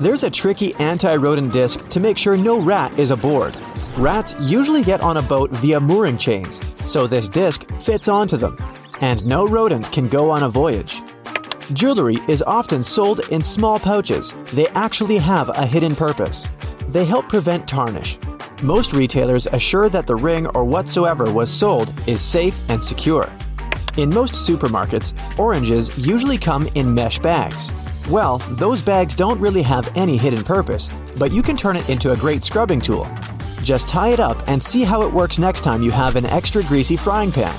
There's a tricky anti rodent disc to make sure no rat is aboard. Rats usually get on a boat via mooring chains, so this disc fits onto them, and no rodent can go on a voyage. Jewelry is often sold in small pouches. They actually have a hidden purpose. They help prevent tarnish. Most retailers assure that the ring or whatsoever was sold is safe and secure. In most supermarkets, oranges usually come in mesh bags. Well, those bags don't really have any hidden purpose, but you can turn it into a great scrubbing tool. Just tie it up and see how it works next time you have an extra greasy frying pan.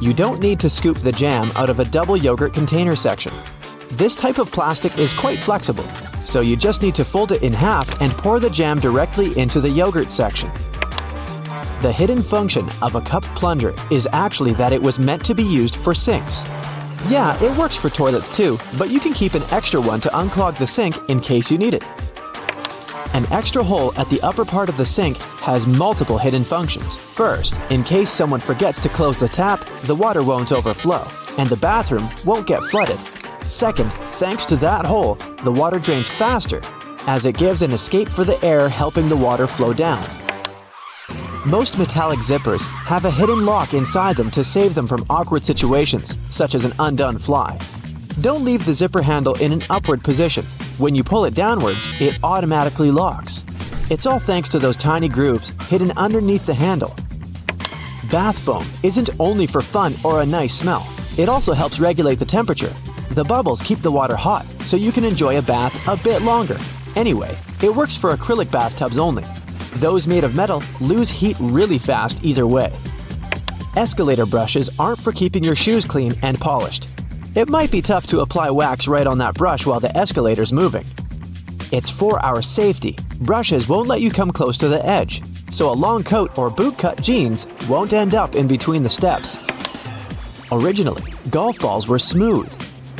You don't need to scoop the jam out of a double yogurt container section. This type of plastic is quite flexible, so you just need to fold it in half and pour the jam directly into the yogurt section. The hidden function of a cup plunger is actually that it was meant to be used for sinks. Yeah, it works for toilets too, but you can keep an extra one to unclog the sink in case you need it. An extra hole at the upper part of the sink has multiple hidden functions. First, in case someone forgets to close the tap, the water won't overflow, and the bathroom won't get flooded. Second, thanks to that hole, the water drains faster, as it gives an escape for the air helping the water flow down. Most metallic zippers have a hidden lock inside them to save them from awkward situations, such as an undone fly. Don't leave the zipper handle in an upward position. When you pull it downwards, it automatically locks. It's all thanks to those tiny grooves hidden underneath the handle. Bath foam isn't only for fun or a nice smell, it also helps regulate the temperature. The bubbles keep the water hot, so you can enjoy a bath a bit longer. Anyway, it works for acrylic bathtubs only. Those made of metal lose heat really fast either way. Escalator brushes aren't for keeping your shoes clean and polished. It might be tough to apply wax right on that brush while the escalator's moving. It's for our safety. Brushes won't let you come close to the edge, so a long coat or boot cut jeans won't end up in between the steps. Originally, golf balls were smooth.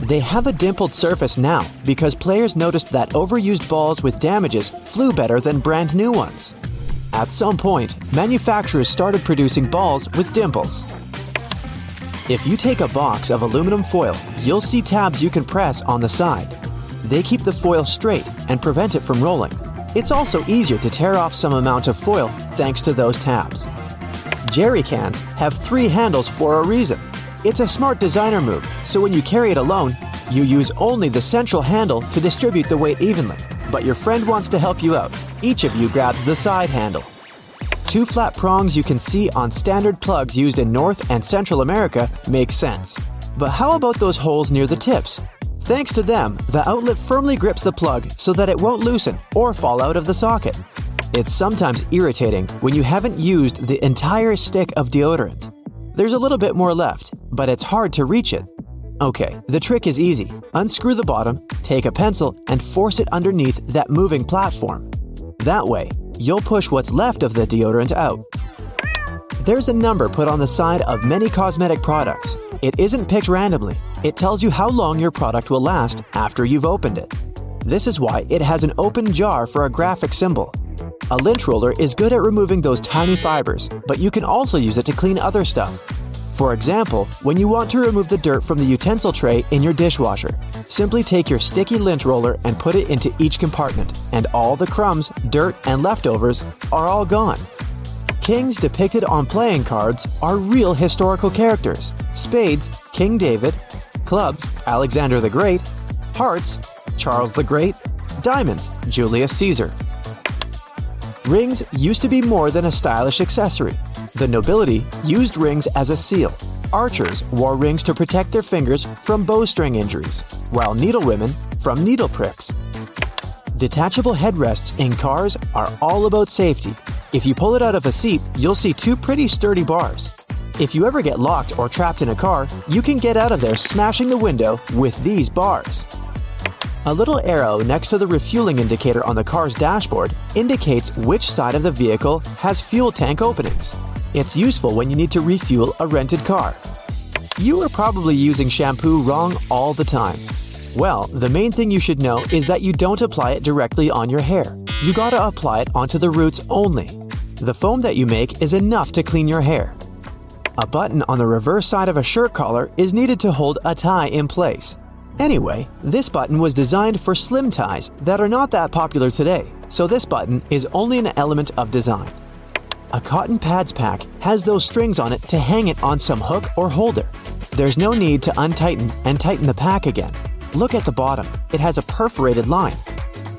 They have a dimpled surface now because players noticed that overused balls with damages flew better than brand new ones. At some point, manufacturers started producing balls with dimples. If you take a box of aluminum foil, you'll see tabs you can press on the side. They keep the foil straight and prevent it from rolling. It's also easier to tear off some amount of foil thanks to those tabs. Jerry cans have three handles for a reason. It's a smart designer move, so when you carry it alone, you use only the central handle to distribute the weight evenly. But your friend wants to help you out. Each of you grabs the side handle. Two flat prongs you can see on standard plugs used in North and Central America make sense. But how about those holes near the tips? Thanks to them, the outlet firmly grips the plug so that it won't loosen or fall out of the socket. It's sometimes irritating when you haven't used the entire stick of deodorant. There's a little bit more left, but it's hard to reach it. Okay, the trick is easy. Unscrew the bottom, take a pencil, and force it underneath that moving platform. That way, you'll push what's left of the deodorant out. There's a number put on the side of many cosmetic products. It isn't picked randomly, it tells you how long your product will last after you've opened it. This is why it has an open jar for a graphic symbol. A lint roller is good at removing those tiny fibers, but you can also use it to clean other stuff. For example, when you want to remove the dirt from the utensil tray in your dishwasher, simply take your sticky lint roller and put it into each compartment, and all the crumbs, dirt, and leftovers are all gone. Kings depicted on playing cards are real historical characters. Spades, King David. Clubs, Alexander the Great. Hearts, Charles the Great. Diamonds, Julius Caesar. Rings used to be more than a stylish accessory. The nobility used rings as a seal. Archers wore rings to protect their fingers from bowstring injuries, while needlewomen from needle pricks. Detachable headrests in cars are all about safety. If you pull it out of a seat, you'll see two pretty sturdy bars. If you ever get locked or trapped in a car, you can get out of there smashing the window with these bars. A little arrow next to the refueling indicator on the car's dashboard indicates which side of the vehicle has fuel tank openings. It's useful when you need to refuel a rented car. You are probably using shampoo wrong all the time. Well, the main thing you should know is that you don't apply it directly on your hair. You gotta apply it onto the roots only. The foam that you make is enough to clean your hair. A button on the reverse side of a shirt collar is needed to hold a tie in place. Anyway, this button was designed for slim ties that are not that popular today, so this button is only an element of design. A cotton pads pack has those strings on it to hang it on some hook or holder. There's no need to untighten and tighten the pack again. Look at the bottom, it has a perforated line.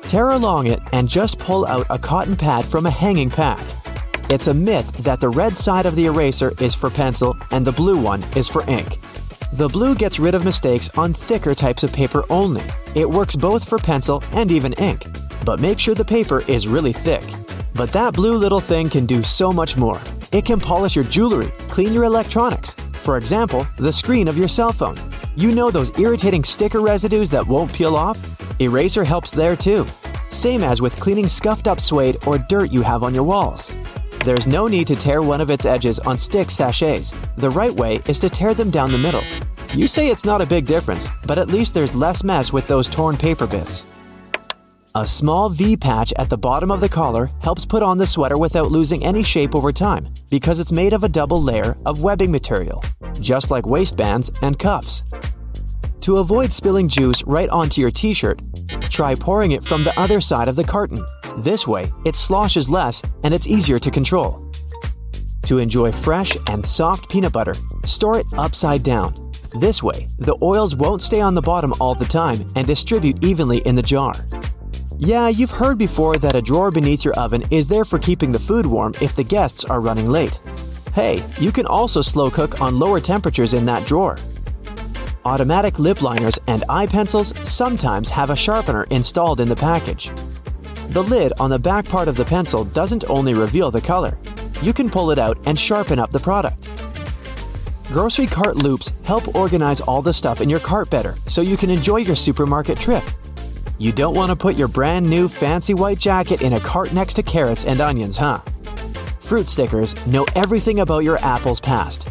Tear along it and just pull out a cotton pad from a hanging pack. It's a myth that the red side of the eraser is for pencil and the blue one is for ink. The blue gets rid of mistakes on thicker types of paper only. It works both for pencil and even ink, but make sure the paper is really thick. But that blue little thing can do so much more. It can polish your jewelry, clean your electronics. For example, the screen of your cell phone. You know those irritating sticker residues that won't peel off? Eraser helps there too. Same as with cleaning scuffed up suede or dirt you have on your walls. There's no need to tear one of its edges on stick sachets. The right way is to tear them down the middle. You say it's not a big difference, but at least there's less mess with those torn paper bits. A small V patch at the bottom of the collar helps put on the sweater without losing any shape over time because it's made of a double layer of webbing material, just like waistbands and cuffs. To avoid spilling juice right onto your t shirt, try pouring it from the other side of the carton. This way, it sloshes less and it's easier to control. To enjoy fresh and soft peanut butter, store it upside down. This way, the oils won't stay on the bottom all the time and distribute evenly in the jar. Yeah, you've heard before that a drawer beneath your oven is there for keeping the food warm if the guests are running late. Hey, you can also slow cook on lower temperatures in that drawer. Automatic lip liners and eye pencils sometimes have a sharpener installed in the package. The lid on the back part of the pencil doesn't only reveal the color, you can pull it out and sharpen up the product. Grocery cart loops help organize all the stuff in your cart better so you can enjoy your supermarket trip. You don't want to put your brand new fancy white jacket in a cart next to carrots and onions, huh? Fruit stickers know everything about your apple's past.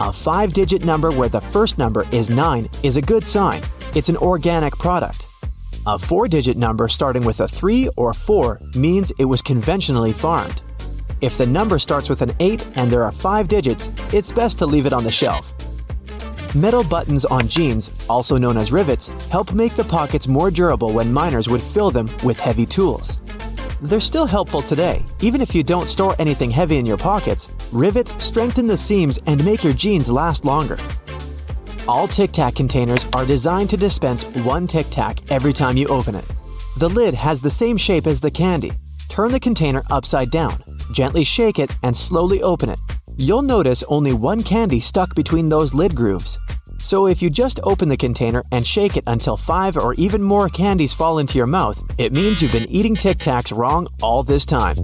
A five digit number where the first number is 9 is a good sign. It's an organic product. A four digit number starting with a 3 or 4 means it was conventionally farmed. If the number starts with an 8 and there are 5 digits, it's best to leave it on the shelf. Metal buttons on jeans, also known as rivets, help make the pockets more durable when miners would fill them with heavy tools. They're still helpful today. Even if you don't store anything heavy in your pockets, rivets strengthen the seams and make your jeans last longer. All Tic Tac containers are designed to dispense one Tic Tac every time you open it. The lid has the same shape as the candy. Turn the container upside down, gently shake it, and slowly open it. You'll notice only one candy stuck between those lid grooves. So if you just open the container and shake it until five or even more candies fall into your mouth, it means you've been eating Tic Tacs wrong all this time.